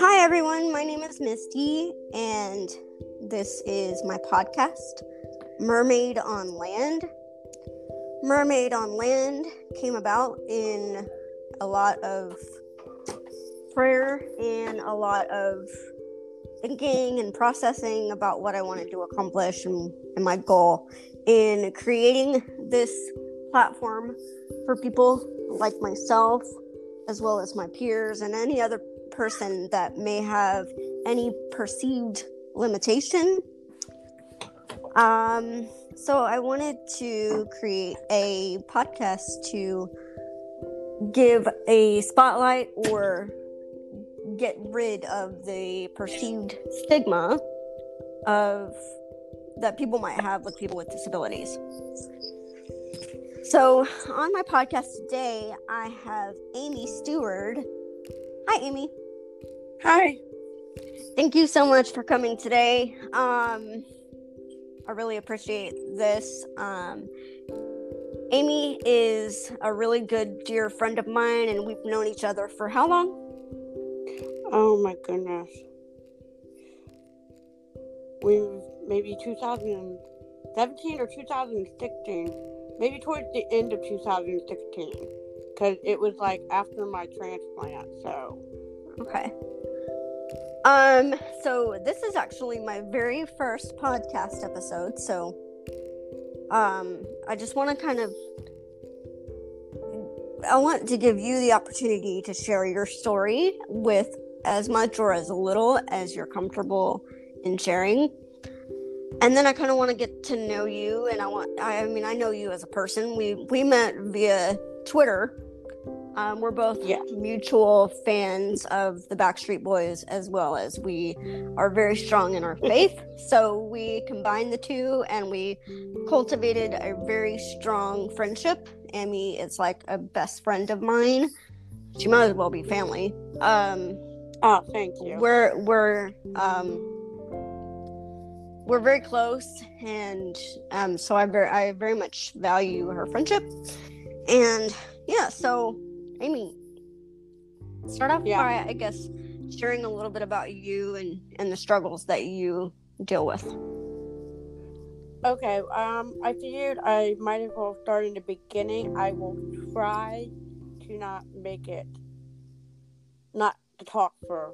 Hi, everyone. My name is Misty, and this is my podcast, Mermaid on Land. Mermaid on Land came about in a lot of prayer and a lot of thinking and processing about what I wanted to accomplish and, and my goal in creating this platform for people like myself, as well as my peers and any other person that may have any perceived limitation. Um, so I wanted to create a podcast to give a spotlight or get rid of the perceived stigma of that people might have with people with disabilities. So, on my podcast today, I have Amy Stewart. Hi, Amy. Hi. Thank you so much for coming today. Um, I really appreciate this. Um, Amy is a really good dear friend of mine, and we've known each other for how long? Oh my goodness. We maybe 2017 or 2016, maybe towards the end of 2016, because it was like after my transplant. So. Okay. Um. So this is actually my very first podcast episode. So. Um. I just want to kind of. I want to give you the opportunity to share your story with as much or as little as you're comfortable in sharing. And then I kind of want to get to know you, and I want. I mean, I know you as a person. We we met via Twitter. Um, we're both yeah. mutual fans of the Backstreet Boys, as well as we are very strong in our faith. so we combined the two, and we cultivated a very strong friendship. Amy is like a best friend of mine. She might as well be family. Um, Oh, thank you. We're we're um we're very close, and um, so I very I very much value her friendship, and yeah. So, Amy, start off yeah. by I guess sharing a little bit about you and and the struggles that you deal with. Okay, um, I figured I might as well start in the beginning. I will try to not make it not to talk for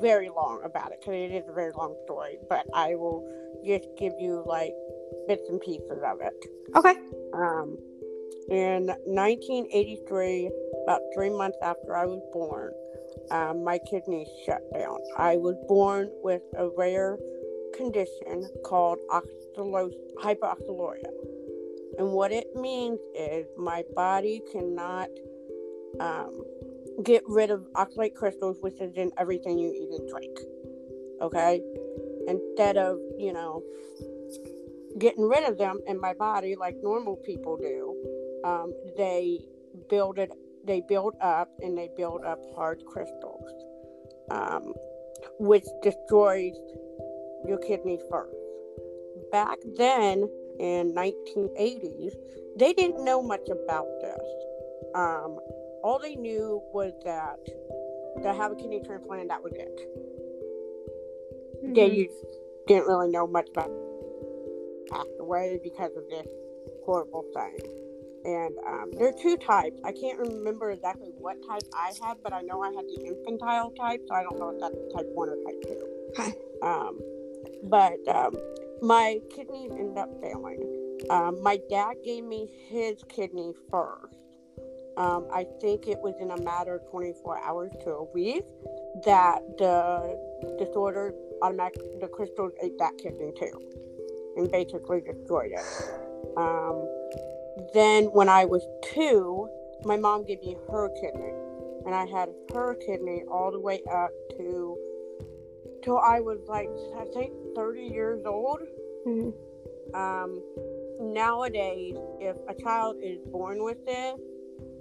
very long about it because it is a very long story, but I will just give you like bits and pieces of it. Okay. Um, in 1983, about three months after I was born, um, my kidneys shut down. I was born with a rare condition called hyperoxaluria. And what it means is my body cannot um, get rid of oxalate crystals, which is in everything you eat and drink. Okay? Instead of, you know, getting rid of them in my body like normal people do, um, they build it, they build up and they build up hard crystals, um, which destroys your kidney first. Back then in 1980s, they didn't know much about this. Um, all they knew was that to have a kidney transplant, that was it. Mm-hmm. They didn't really know much about it. passed away because of this horrible thing. And um, there are two types. I can't remember exactly what type I had, but I know I had the infantile type, so I don't know if that's type one or type two. Um, but um, my kidneys ended up failing. Um, my dad gave me his kidney first um, I think it was in a matter of 24 hours to a week that the disorder automatic the crystals ate that kidney too and basically destroyed it. Um, then when I was two, my mom gave me her kidney, and I had her kidney all the way up to till I was like I think 30 years old. Mm-hmm. Um, nowadays, if a child is born with this,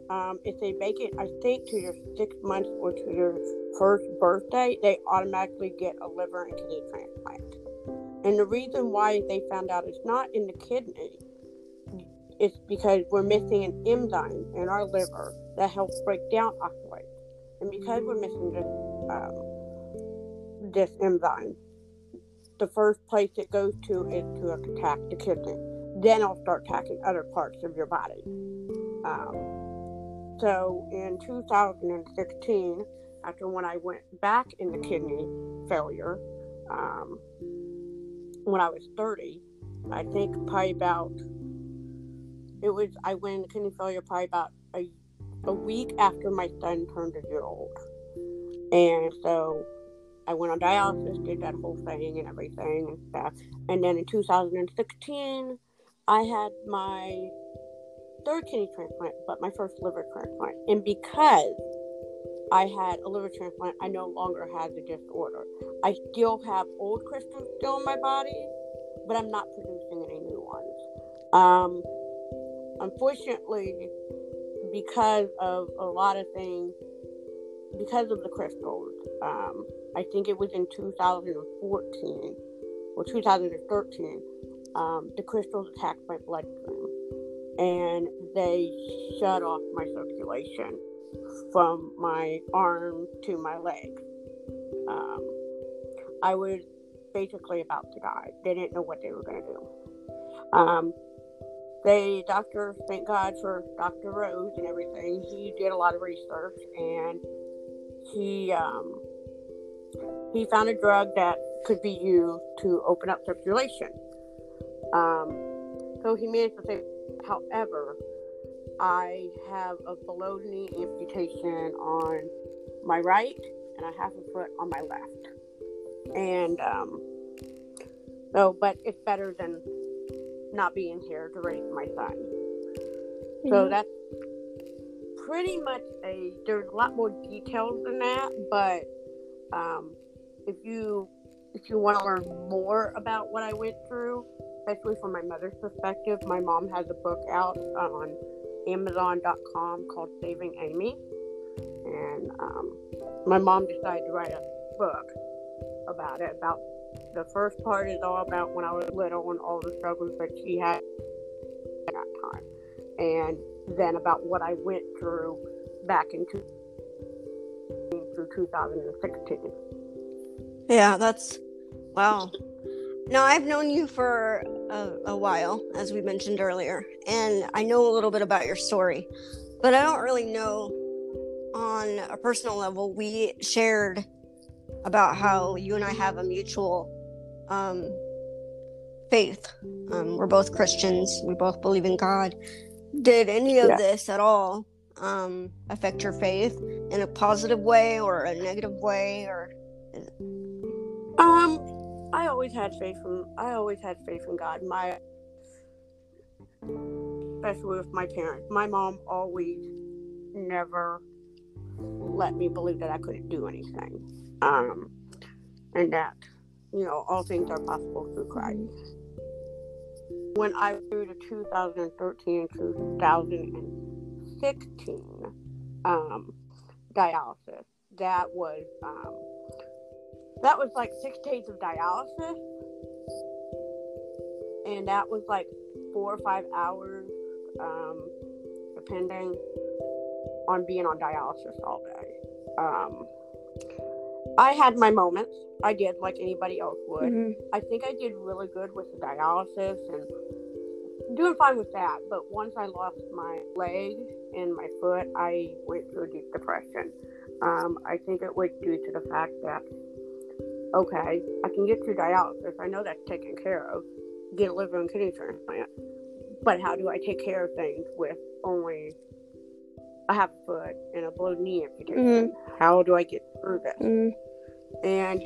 um, if they make it, I think, to their six months or to their first birthday, they automatically get a liver and kidney transplant. And the reason why they found out it's not in the kidney is because we're missing an enzyme in our liver that helps break down oxalates. and because we're missing this um, this enzyme, the first place it goes to is to attack the kidney. Then it'll start attacking other parts of your body. Um, so in 2016, after when I went back into kidney failure, um, when I was 30, I think probably about it was I went kidney failure probably about a, a week after my son turned a year old, and so I went on dialysis, did that whole thing and everything and stuff. And then in 2016, I had my third kidney transplant, but my first liver transplant. And because I had a liver transplant, I no longer had the disorder. I still have old crystals still in my body, but I'm not producing any new ones. Um, unfortunately, because of a lot of things, because of the crystals, um, I think it was in 2014 or 2013, um, the crystals attacked my bloodstream and they shut off my circulation from my arm to my leg. Um, I was basically about to die. They didn't know what they were going to do. Um, they, doctor, thank God for Dr. Rose and everything. He did a lot of research and he um, he found a drug that could be used to open up circulation. Um, so he managed to say, however, I have a below knee amputation on my right and I have a foot on my left. And um, so, but it's better than not being here to raise my son. Mm-hmm. So that's pretty much a, there's a lot more details than that, but um, if you if you want to learn more about what I went through, especially from my mother's perspective, my mom has a book out on Amazon.com called Saving Amy, and um, my mom decided to write a book about it. About the first part is all about when I was little and all the struggles that she had at that time, and then about what I went through back in two, through 2016. Yeah, that's wow. Now, I've known you for a, a, while, as we mentioned earlier, and I know a little bit about your story, but I don't really know on a personal level. We shared about how you and I have a mutual um, faith. Um, we're both Christians, we both believe in God. Did any of yeah. this at all um, affect your faith in a positive way or a negative way, or? Um, I always had faith in I always had faith in God. My especially with my parents. My mom always never let me believe that I couldn't do anything. Um, and that, you know, all things are possible through Christ. When I went to 2013 2016 um, dialysis, that was um, that was like six days of dialysis. And that was like four or five hours, um, depending on being on dialysis all day. Um, I had my moments. I did like anybody else would. Mm-hmm. I think I did really good with the dialysis and doing fine with that. But once I lost my leg and my foot, I went through a deep depression. Um, I think it was due to the fact that okay, I can get through dialysis. I know that's taken care of. Get a liver and kidney transplant. But how do I take care of things with only a foot and a below knee amputation? Mm-hmm. How do I get through this? Mm-hmm. And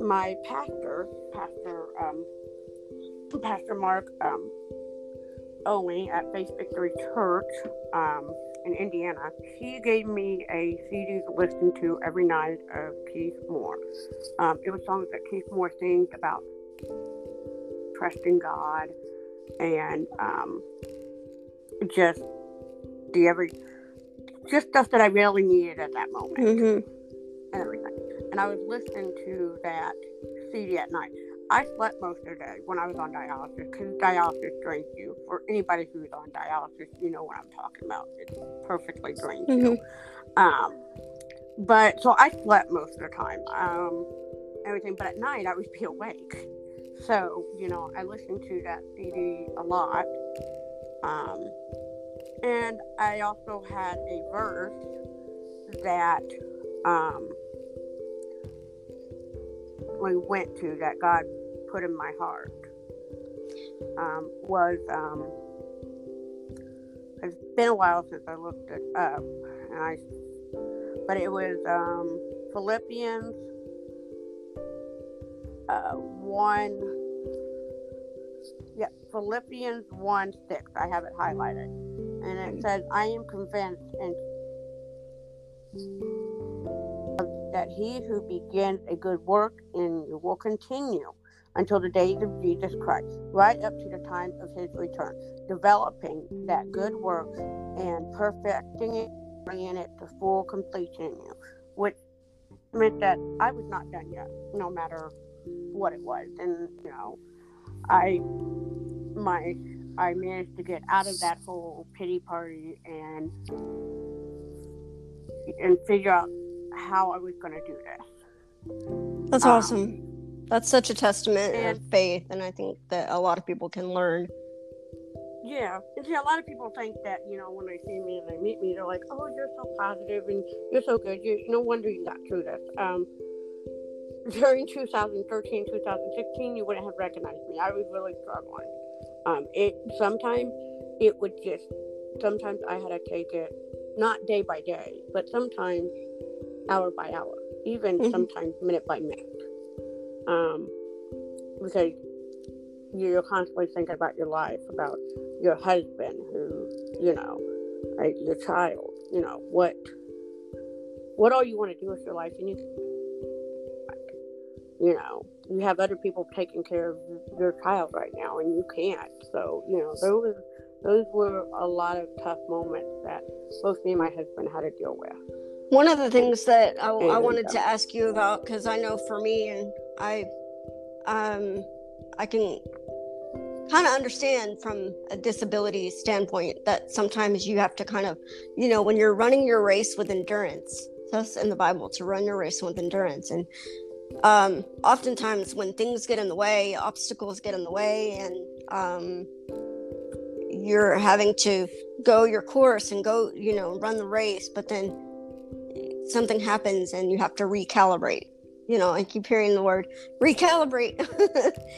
my pastor, Pastor um, Pastor Mark um, Owen at Faith Victory Church, um, in Indiana, he gave me a CD to listen to every night of Keith Moore. Um, it was songs that Keith Moore sings about trusting God and um, just the every just stuff that I really needed at that moment mm-hmm. and everything. And I was listening to that CD at night. I slept most of the day when I was on dialysis because dialysis drains you. For anybody who's on dialysis, you know what I'm talking about. It perfectly drains mm-hmm. you. Um, but so I slept most of the time. Um, everything, but at night I would be awake. So you know, I listened to that CD a lot. Um, and I also had a verse that um, we went to that God put in my heart um, was um, it's been a while since I looked it up, and I but it was um, Philippians uh, one. Yeah, Philippians one six. I have it highlighted, and it says, "I am convinced and that he who begins a good work in you will continue until the days of Jesus Christ, right up to the time of his return, developing that good work and perfecting it, bringing it to full completion in you, which meant that I was not done yet, no matter what it was. And, you know, I, my, I managed to get out of that whole pity party and, and figure out how I was going to do this. That's Um, awesome. That's such a testament and- of faith, and I think that a lot of people can learn. Yeah, and see, a lot of people think that you know when they see me and they meet me, they're like, "Oh, you're so positive and you're so good. You no wonder you got through this." Um, during 2013, 2016, you wouldn't have recognized me. I was really struggling. Um, it sometimes it would just sometimes I had to take it not day by day, but sometimes hour by hour, even Mhm. sometimes minute by minute. Um, because you're constantly thinking about your life, about your husband, who you know, like your child. You know what what all you want to do with your life, and you you know you have other people taking care of your child right now, and you can't. So you know those those were a lot of tough moments that both me and my husband had to deal with. One of the things that I, I wanted to ask you about, because I know for me, and I, um, I can kind of understand from a disability standpoint that sometimes you have to kind of, you know, when you're running your race with endurance, that's in the Bible to run your race with endurance, and um, oftentimes when things get in the way, obstacles get in the way, and um, you're having to go your course and go, you know, run the race, but then something happens and you have to recalibrate. You know, I keep hearing the word recalibrate,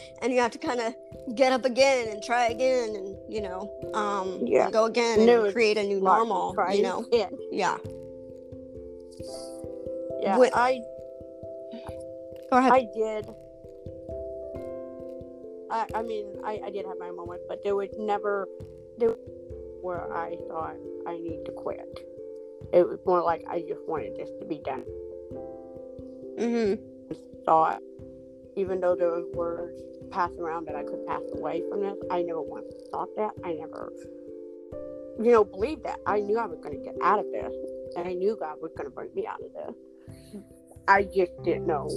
and you have to kind of get up again and try again, and you know, um, Yeah. go again and create a new normal. You know, again. yeah. Yeah, What- I Go ahead. I did. I I mean I, I did have my moment, but there was never there was where I thought I need to quit. It was more like I just wanted this to be done. hmm Thought even though there was words passed around that I could pass away from this, I never once thought that. I never you know, believed that. I knew I was gonna get out of this and I knew God was gonna bring me out of this. I just didn't know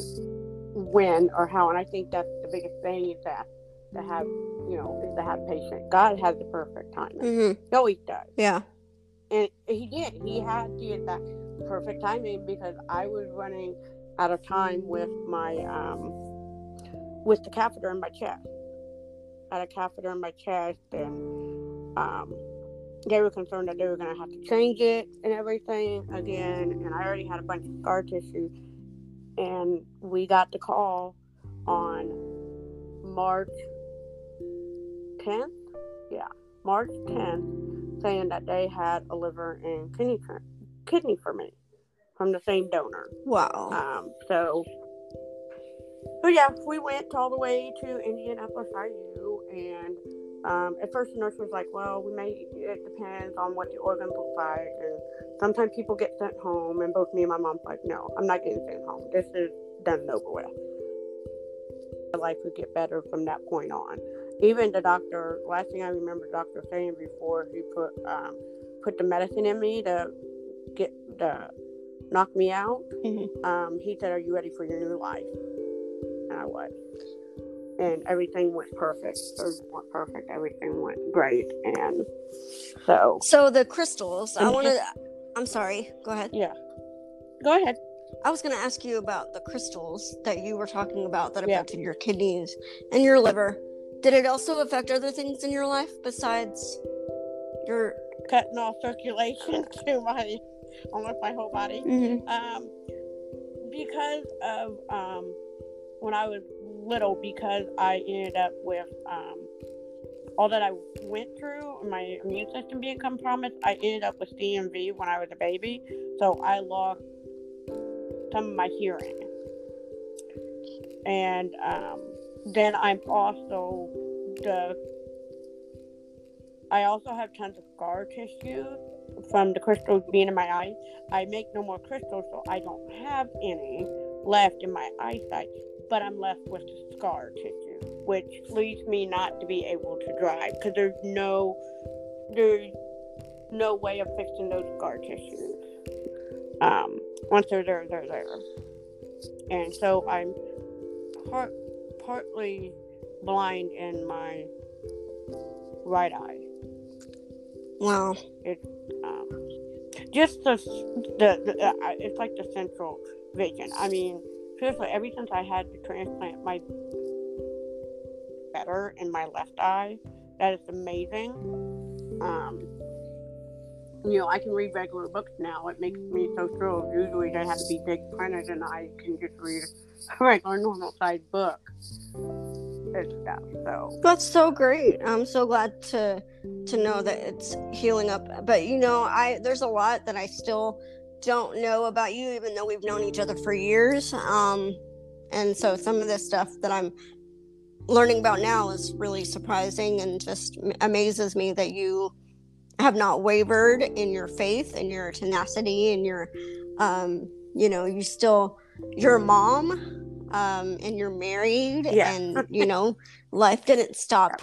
when or how, and I think that's the biggest thing is that to have, you know, is to have patience. God has the perfect timing. hmm He does, Yeah. and He did. He had to get that perfect timing because I was running out of time with my um with the catheter in my chest. I had a catheter in my chest, and um, they were concerned that they were going to have to change it and everything again. And I already had a bunch of scar tissue. And we got the call on March 10th. Yeah, March 10th, saying that they had a liver and kidney kidney for me from the same donor. Wow. Um, so, so yeah, we went all the way to Indianapolis IU, and um, at first the nurse was like, "Well, we may. It depends on what the organ looks like, and sometimes people get sent home." And both me and my mom's like, "No, I'm not getting sent home. This is done and over with." My life would get better from that point on. Even the doctor, last thing I remember, the doctor saying before he put um, put the medicine in me to get the knock me out Mhm. um, he said, Are you ready for your new life? And I was. And everything went perfect. Everything went perfect. Everything went great. And so, So the crystals, I want to. I'm sorry. Go ahead. yeah. Go ahead. I was going to ask you about the crystals that you were talking about that Yeah. affected your kidneys and your liver. Did it also affect other things in your life besides your? Cutting off circulation to my almost my whole body. Mhm. Um, because of um, when I was little, because I ended up with um, all that I went through, my immune system being compromised, I ended up with CMV when I was a baby. So I lost some of my hearing, and um, then I'm also the. I also have tons of scar tissue from the crystals being in my eyes. I make no more crystals, so I don't have any left in my eyesight, but I'm left with the scar tissue, which leads me not to be able to drive because there's no there's no way of fixing those scar tissues. Um, once they're there, they're there, and so I'm part partly blind in my right eye. Wow. um, just the the, the uh, it's like the central vision. I mean, seriously, ever since I had the transplant, my better in my left eye. That is amazing. Um, you know, I can read regular books now. It makes me so thrilled. Usually, they have to be big printed, and I can just read a regular, normal size book stuff. So, That's so great. I'm so glad to to know that it's healing up. But you know, I there's a lot that I still don't know about you, even though we've known each other for years. Um, and so some of this stuff that I'm learning about now is really surprising and just amazes me that you have not wavered in your faith and your tenacity and your um you know you still you're a mom um and you're married Yeah. and you know life didn't stop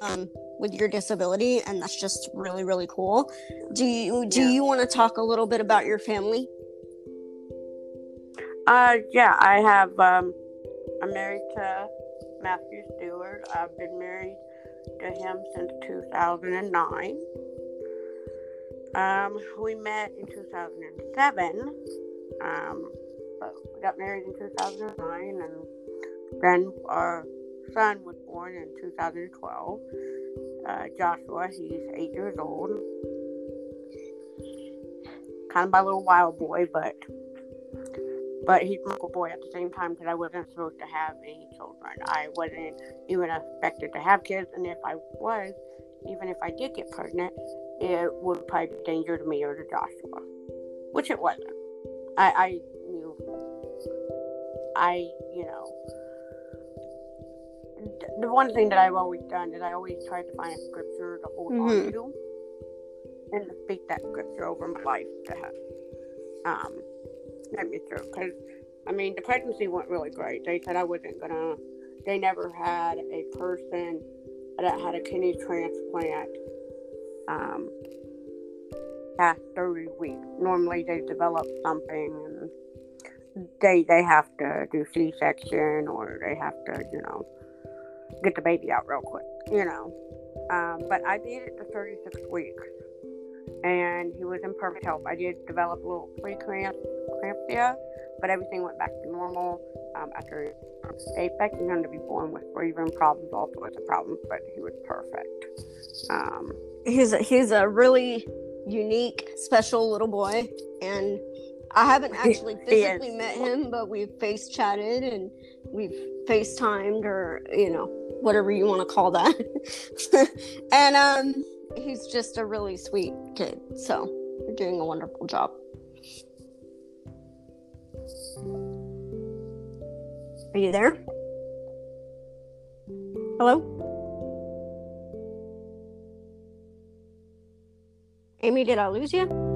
um with your disability and that's just really really cool do you do Yeah. you want to talk a little bit about your family Uh, yeah, I have. Um, I'm married to Matthew Stewart. I've been married to him since 2009. Um, we met in 2007. Um, but we got married in 2009, and then our son was born in 2012. Uh, Joshua, he's eight years old. Kind of my little wild boy, but but he's my little boy at the same time because I wasn't supposed to have any children. I wasn't even expected to have kids, and if I was, even if I did get pregnant, it would probably be danger to me or to Joshua, which it wasn't. I, I knew, I, you know, the one thing that I've always done is I always tried to find a scripture to hold on Mhm. to and to speak that scripture over my life to have. Um, let me through because I mean the pregnancy went really great. They said I wasn't gonna. They never had a person that had a kidney transplant um, past thirty weeks. Normally they develop something and they they have to do C section or they have to you know get the baby out real quick. You know, um, but I made it to thirty six weeks. And he was in perfect health. I did develop a little preeclampsia, but everything went back to normal um, after expected him to be born with breathing problems, all sorts of problems, but he was perfect. Um, he's a, he's a really unique special little boy and i haven't actually physically met him but we've face chatted and we've facetimed or you know whatever you want to call that. And um he's just a really sweet kid so you're doing a wonderful job. Are you there? Hello? Amy, did I lose you?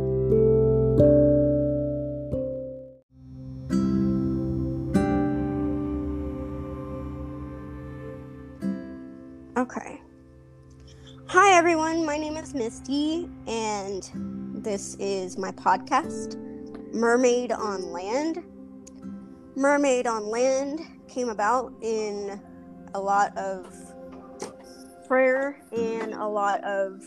Misty, and this is my podcast, Mermaid on Land. Mermaid on Land came about in a lot of prayer and a lot of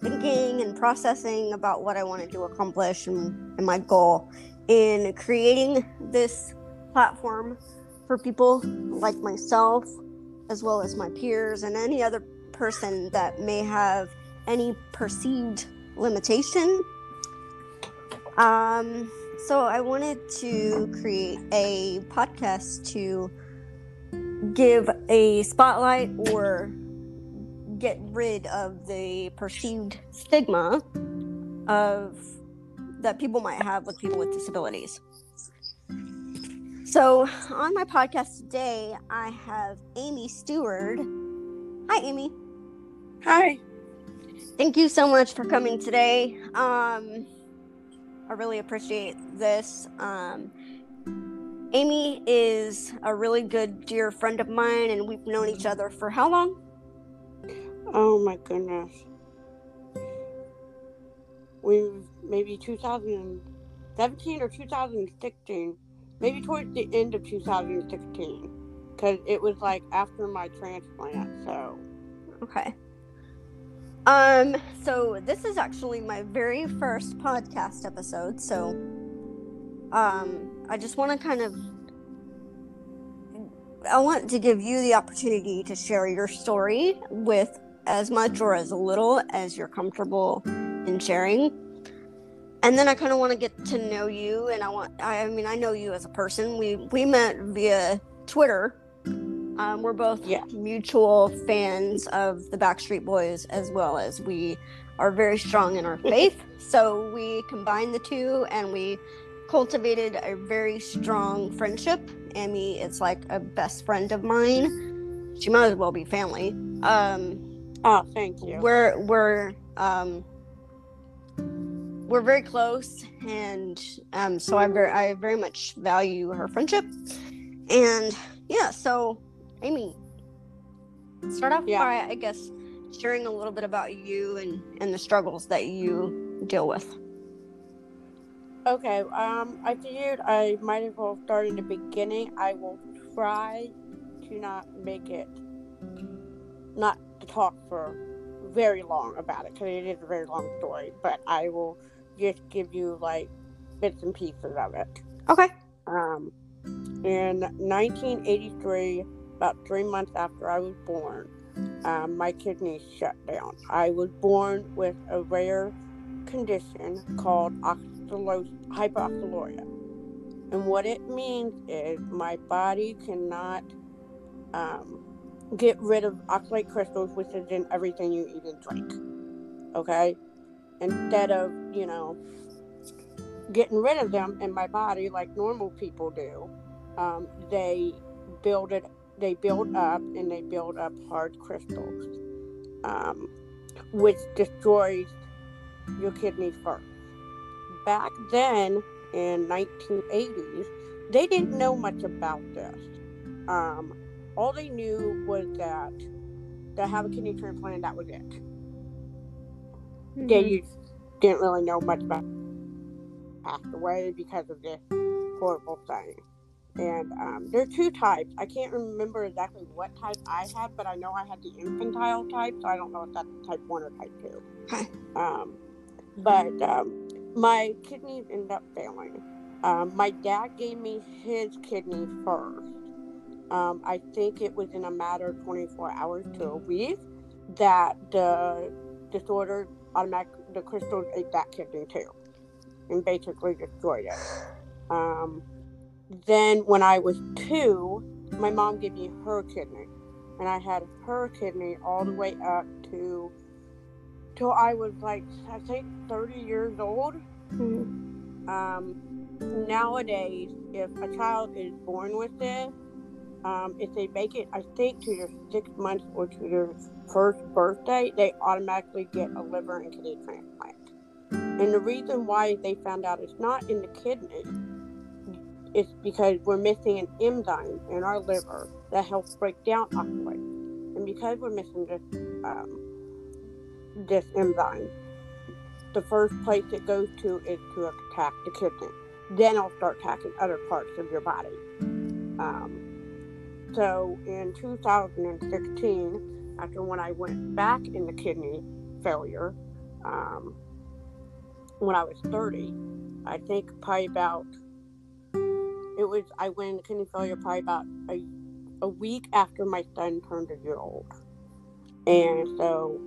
thinking and processing about what I wanted to accomplish and, and my goal. in creating this platform for people like myself, as well as my peers and any other person that may have any perceived limitation. Um, so I wanted to create a podcast to give a spotlight or get rid of the perceived stigma of that people might have with people with disabilities. So, on my podcast today, I have Amy Stewart. Hi, Amy. Hi. Thank you so much for coming today. Um, I really appreciate this. Um, Amy is a really good dear friend of mine, and we've known each other for how long? Oh my goodness. We maybe 2017 or 2016, maybe towards the end of 2016, because it was like after my transplant. So. Okay. Um, so this is actually my very first podcast episode, so um I just want to kind of I want to give you the opportunity to share your story with as much or as little as you're comfortable in sharing. And then I kind of want to get to know you and I want I mean I know you as a person. We we met via Twitter um, we're both yeah. mutual fans of the Backstreet Boys as well as we are very strong in our faith. so we combined the two and we cultivated a very strong friendship. Amy is like a best friend of mine. She might as well be family. Um, oh, thank you. We're we're um, we're very close, and um, so I very I very much value her friendship. And yeah, so Amy, start off yeah. by, I guess, sharing a little bit about you and, and the struggles that you deal with. Okay, um, I figured I might as well start in the beginning. I will try to not make it, not to talk for very long about it because it is a very long story, but I will just give you like bits and pieces of it. Okay. Um, in 1983, about three months after I was born, um, my kidneys shut down. I was born with a rare condition called hyperoxaluria. And what it means is my body cannot um, get rid of oxalate crystals, which is in everything you eat and drink. Okay? Instead of, you know, getting rid of them in my body like normal people do, um, they build it they build up and they build up hard crystals, um, which destroys your kidneys first. Back then in 1980s, they didn't know much about this. Um, all they knew was that to have a kidney transplant, that was it. Mm-hmm. They didn't really know much about passed away because of this horrible thing. And um, there are two types. I can't remember exactly what type I had, but I know I had the infantile type, so I don't know if that's type one or type two. Okay. Um, but um, my kidneys ended up failing. Um, my dad gave me his kidney first. Um, I think it was in a matter of 24 hours to a week that the disorder automatic the crystals ate that kidney too, and basically destroyed it. Then when I was two, my mom gave me her kidney, and I had her kidney all the way up to till I was like I think 30 years old. Mm-hmm. Um, nowadays, if a child is born with this, um, if they make it, I think to their six months or to their first birthday, they automatically get a liver and kidney transplant. And the reason why they found out it's not in the kidney it's because we're missing an enzyme in our liver that helps break down oxalate. And because we're missing this um, this enzyme, the first place it goes to is to attack the kidney. Then it'll start attacking other parts of your body. Um, so in 2016, after when I went back in the kidney failure, um, when I was 30, I think probably about it was I went kidney failure probably about a, a week after my son turned a year old. And so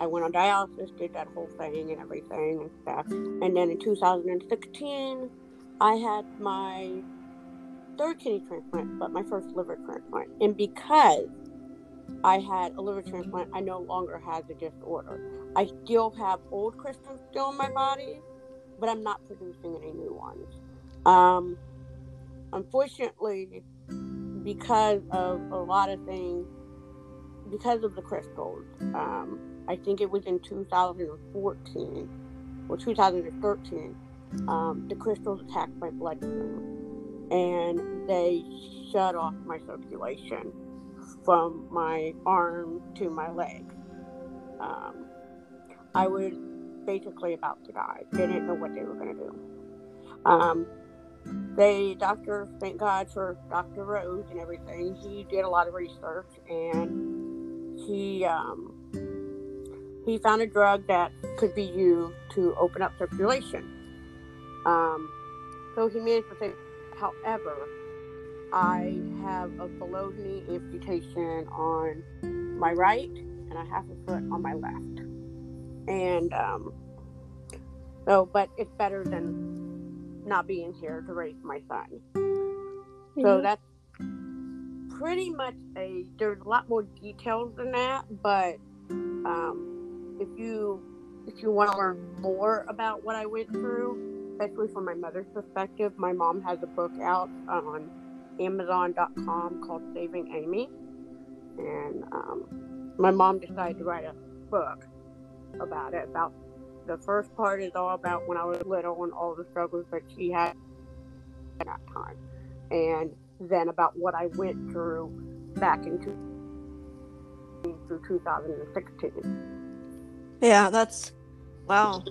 I went on dialysis, did that whole thing and everything and stuff. And then in 2016, I had my third kidney transplant, but my first liver transplant. And because I had a liver transplant, I no longer had the disorder. I still have old crystals still in my body, but I'm not producing any new ones. Um, unfortunately, because of a lot of things, because of the crystals, um, I think it was in 2014 or 2013, um, the crystals attacked my bloodstream and they shut off my circulation from my arm to my leg. Um, I was basically about to die. They didn't know what they were going to do. Um, they, doctor, thank God for Dr. Rose and everything. He did a lot of research and he um, he found a drug that could be used to open up circulation. Um, so he managed to say, however, I have a below knee amputation on my right and I have a foot on my left. And um, so, but it's better than not being here to raise my son. Mm-hmm. So that's pretty much a, there's a lot more details than that, but um, if you if you want to learn more about what I went through, especially from my mother's perspective, my mom has a book out on Amazon.com called Saving Amy, and um, my mom decided to write a book about it. About the first part is all about when I was little and all the struggles that she had at that time, and then about what I went through back in through 2016. Yeah, that's wow.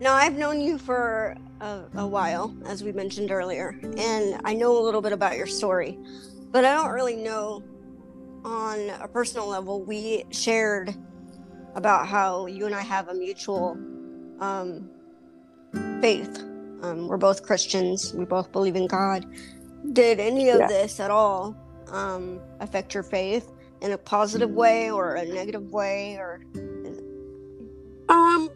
Now I've known you for a, a, while, as we mentioned earlier, and I know a little bit about your story, but I don't really know on a personal level. We shared about how you and I have a mutual um, faith. Um, we're both Christians. We both believe in God. Did any of yeah. this at all um, affect your faith in a positive way or a negative way, or? Um,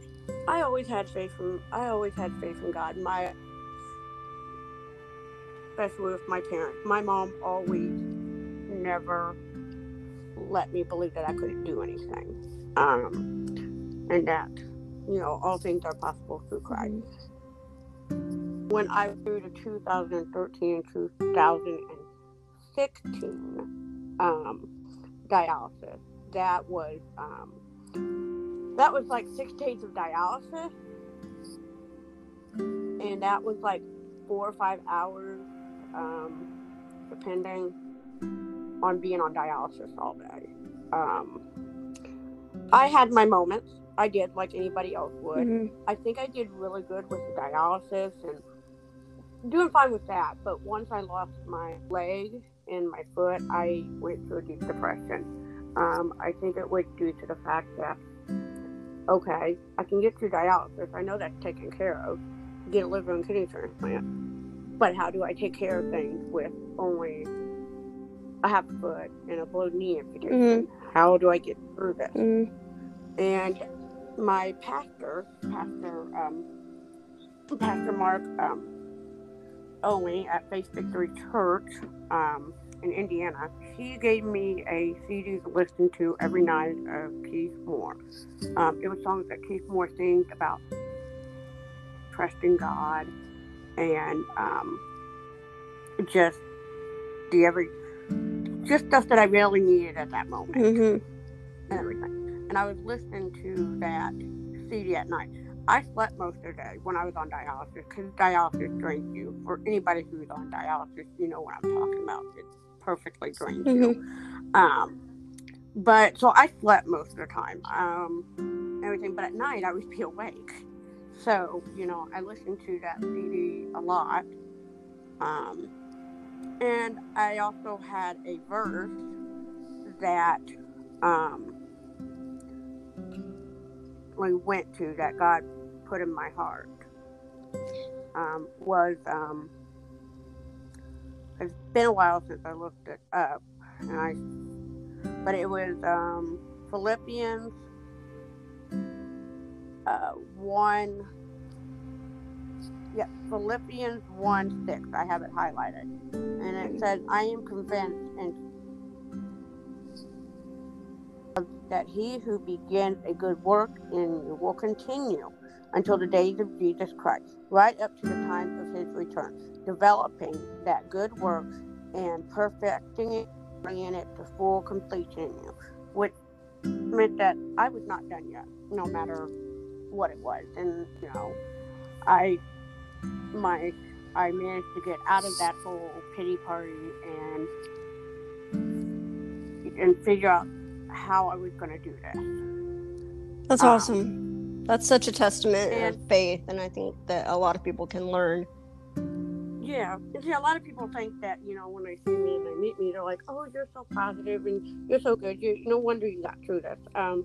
I always had faith in I always had faith in God. My especially with my parents. My mom always never let me believe that I couldn't do anything. Um, and that, you know, all things are possible through Christ. When I grew to 2013 2016 um, dialysis, that was um, that was like six days of dialysis. And that was like four or five hours um, depending on being on dialysis all day. Um, i had my moments i did like anybody else would mm-hmm. i think i did really good with the dialysis and doing fine with that but once i lost my leg and my foot i went through a deep depression um, i think it was due to the fact that okay, I can get through dialysis. I know that's taken care of. Get a liver and kidney transplant. But how do I take care of things with only a half foot and a below knee amputation? Mm-hmm. How do I get through this? Mm-hmm. And my pastor, Pastor um, Pastor Mark um, Owen at Faith Victory Church, um, in Indiana, he gave me a CD to listen to every night of Keith Moore. Um, it was songs that Keith Moore sings about trusting God and um, just the every just stuff that I really needed at that moment mm-hmm. and everything. And I was listening to that CD at night. I slept most of the day when I was on dialysis because dialysis drains you. For anybody who's on dialysis, you know what I'm talking about. It's perfectly drained mm-hmm. you. Um, but so I slept most of the time, um, everything. But at night I would be awake. So you know I listened to that CD a lot, um, and I also had a verse that um, we went to that God put in my heart. um, was um, it's been a while since I looked it up, and I but it was um, Philippians uh, one. Yeah, Philippians 1 6. I have it highlighted. And it says, I am convinced that he who begins a good work in you will continue until the days of Jesus Christ, right up to the time of his return, developing that good work and perfecting it, bringing it to full completion in you, which meant that I was not done yet, no matter what it was. And, you know, I, my, I managed to get out of that whole pity party and, and figure out how I was going to do this. That's Um, awesome. That's such a testament of faith, and I think that a lot of people can learn. Yeah, and see, a lot of people think that you know when they see me and they meet me, they're like, "Oh, you're so positive and you're so good. You, no wonder you got through this." Um,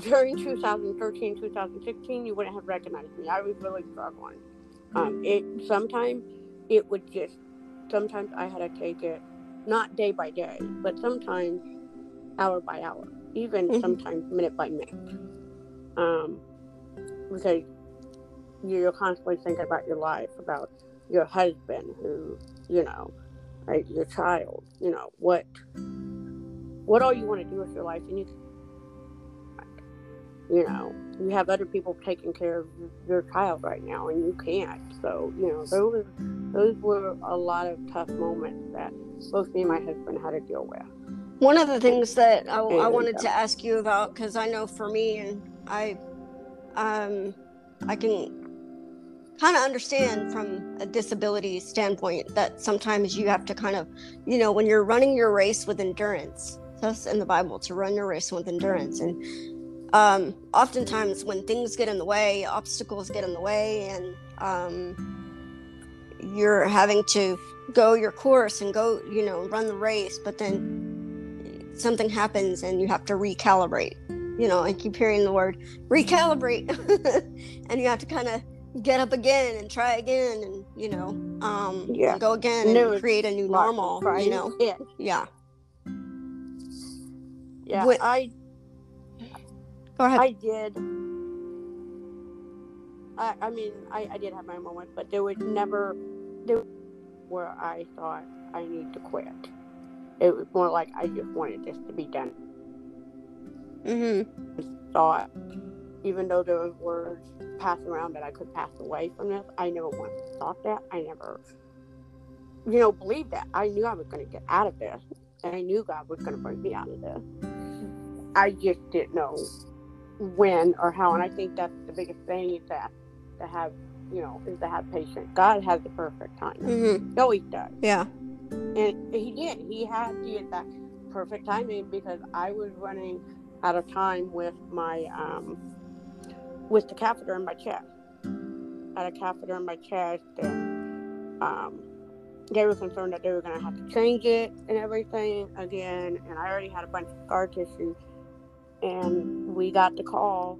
during 2013, 2016, you wouldn't have recognized me. I was really struggling. Um, it sometimes it would just sometimes I had to take it not day by day, but sometimes hour by hour, even Mhm. sometimes minute by minute. Um, because you're constantly thinking about your life, about your husband, who you know, right, your child, you know, what what all you want to do with your life, and you you know, you have other people taking care of your child right now, and you can't. So you know, those those were a lot of tough moments that both me and my husband had to deal with. One of the things that I, I wanted to ask you about, because I know for me, and I, um, I can kind of understand from a disability standpoint that sometimes you have to kind of, you know, when you're running your race with endurance, that's in the Bible to run your race with endurance, and um, oftentimes when things get in the way, obstacles get in the way, and um, you're having to go your course and go, you know, run the race, but then something happens and you have to recalibrate. You know, I keep hearing the word recalibrate, and you have to kind of get up again and try again, and you know, um, Yeah. go again New and create a new normal. trying. You know, yeah, yeah. yeah. I Go ahead. I did. I, I mean, I, I did have my moments, but there was never there where I thought I need to quit. It was more like I just wanted this to be done. mm-hmm. Thought, even though there was words passed around that I could pass away from this, I never once thought that. I never, you know, believed that. I knew I was going to get out of this, and I knew God was going to bring me out of this. I just didn't know when or how, and I think that's the biggest thing is that to have, you know, is to have patience. God has the perfect time. Mm-hmm. He always does. Yeah. And he did. He had the that perfect timing because I was running out of time with my um with the catheter in my chest. I had a catheter in my chest and um they were concerned that they were gonna have to change it and everything again and I already had a bunch of scar tissue and we got the call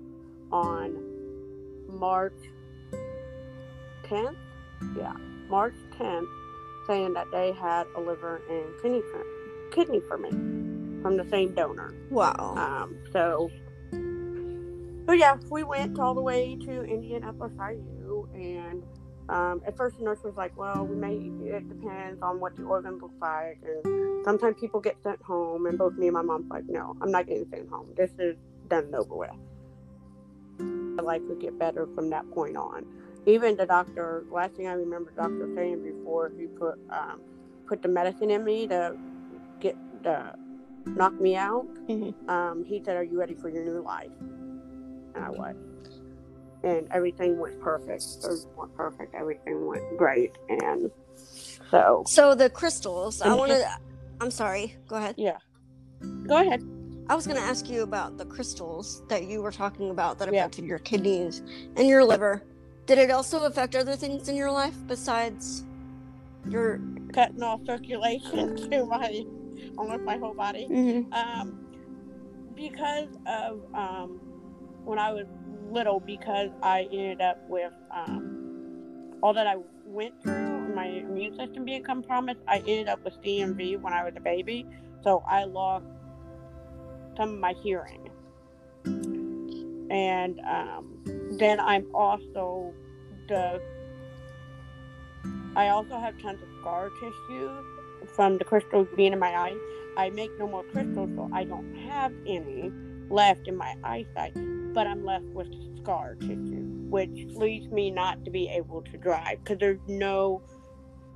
on March 10th. Yeah, March 10th saying that they had a liver and kidney for, kidney for me from the same donor. Wow. Um, so, so yeah, we went all the way to Indianapolis IU, and um, at first the nurse was like, "Well, we may. It depends on what the organ looks like, and sometimes people get sent home." And both me and my mom's like, "No, I'm not getting sent home. This is done and over with." Life would get better from that point on. Even the doctor, last thing I remember, doctor saying before he put um, put the medicine in me to get the knock me out, Mhm. um, he said, "Are you ready for your new life?" And I was, and everything went perfect. Everything went perfect. Everything went great, and so So the crystals, I want to. I'm sorry. Go ahead. yeah. Go ahead. I was going to ask you about the crystals that you were talking about that Yeah. affected your kidneys and your liver. Did it also affect other things in your life besides your? Cutting off circulation to my almost my whole body. Mm-hmm. um, because of um, when I was little, because I ended up with um, all that I went through, my immune system being compromised, I ended up with CMV when I was a baby. So I lost some of my hearing. And um, then I'm also the I also have tons of scar tissue from the crystals being in my eye. I make no more crystals, so I don't have any left in my eyesight, but I'm left with scar tissue, which leads me not to be able to drive because there's no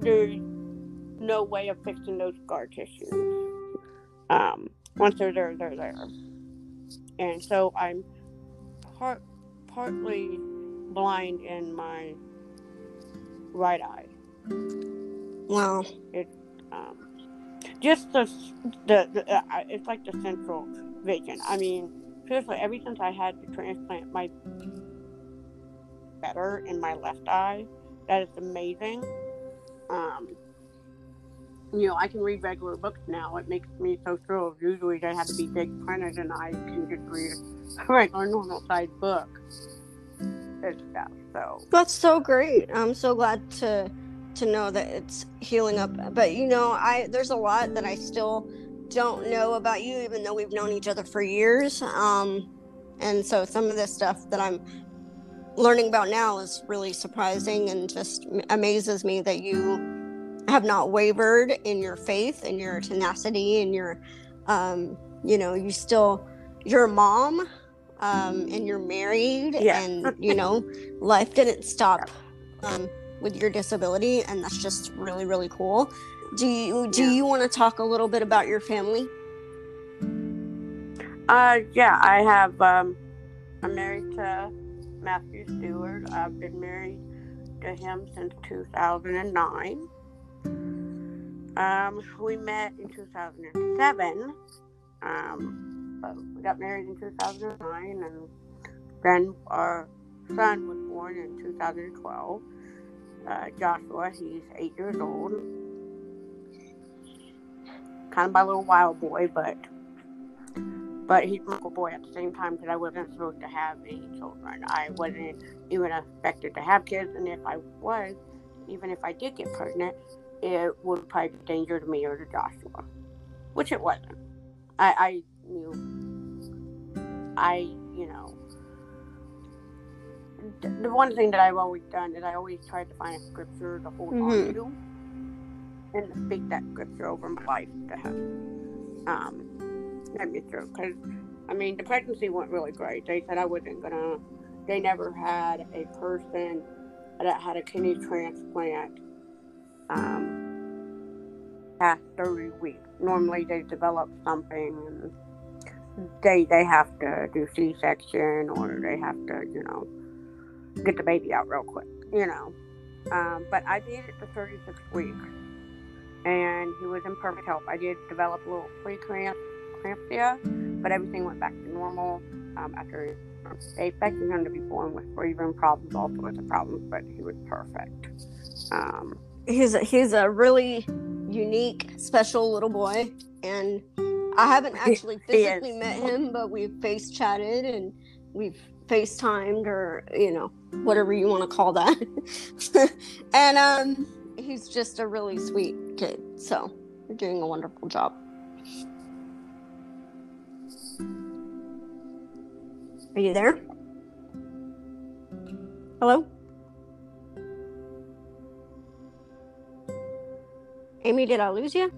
there's no way of fixing those scar tissues. Um, once they're there, they're there, and so I'm part partly blind in my right eye. Wow. It um, just the the, the uh, it's like the central vision. I mean, seriously, ever since I had the transplant, my better in my left eye. That is amazing. Um, you know, I can read regular books now. It makes me so thrilled. Usually they have to be big printed, and I can just read a regular normal size book and stuff. So That's so great. I'm so glad to to know that it's healing up. But you know, I there's a lot that I still don't know about you, even though we've known each other for years. Um, and so some of this stuff that I'm learning about now is really surprising and just amazes me that you have not wavered in your faith and your tenacity and your, um, you know, you still, you're a mom um, and you're married Yeah. and, you know, life didn't stop um, with your disability. And that's just really, really cool. Do you, do Yeah. you want to talk a little bit about your family? Uh, yeah, I have. Um, I'm married to Matthew Stewart. I've been married to him since 2009. Um, we met in 2007. Um, we got married in 2009, and then our son was born in 2012. Uh, Joshua, he's eight years old. Kind of my little wild boy, but but he's my little boy at the same time because I wasn't supposed to have any children. I wasn't even expected to have kids, and if I was, even if I did get pregnant, it would probably be danger to me or to Joshua, which it wasn't. I, I knew, I, you know, the one thing that I've always done is I always tried to find a scripture to hold Mhm. on to and to speak that scripture over my life to have um, let me through. Because, I mean, the pregnancy went really great. They said I wasn't gonna, they never had a person that had a kidney transplant um, past 30 weeks. Normally they develop something and they they have to do C-section or they have to, you know, get the baby out real quick, you know. Um, but I did it for 36 weeks and he was in perfect health. I did develop a little preeclampsia, but everything went back to normal um, after they expected him to be born with breathing problems, all sorts of problems, but he was perfect. Um, he's a, he's a really unique, special little boy, and I haven't actually physically met him, but we've face chatted and we've FaceTimed or you know whatever you want to call that. and um, he's just a really sweet kid. So you're doing a wonderful job. Are you there? Hello? Amy, did I lose you?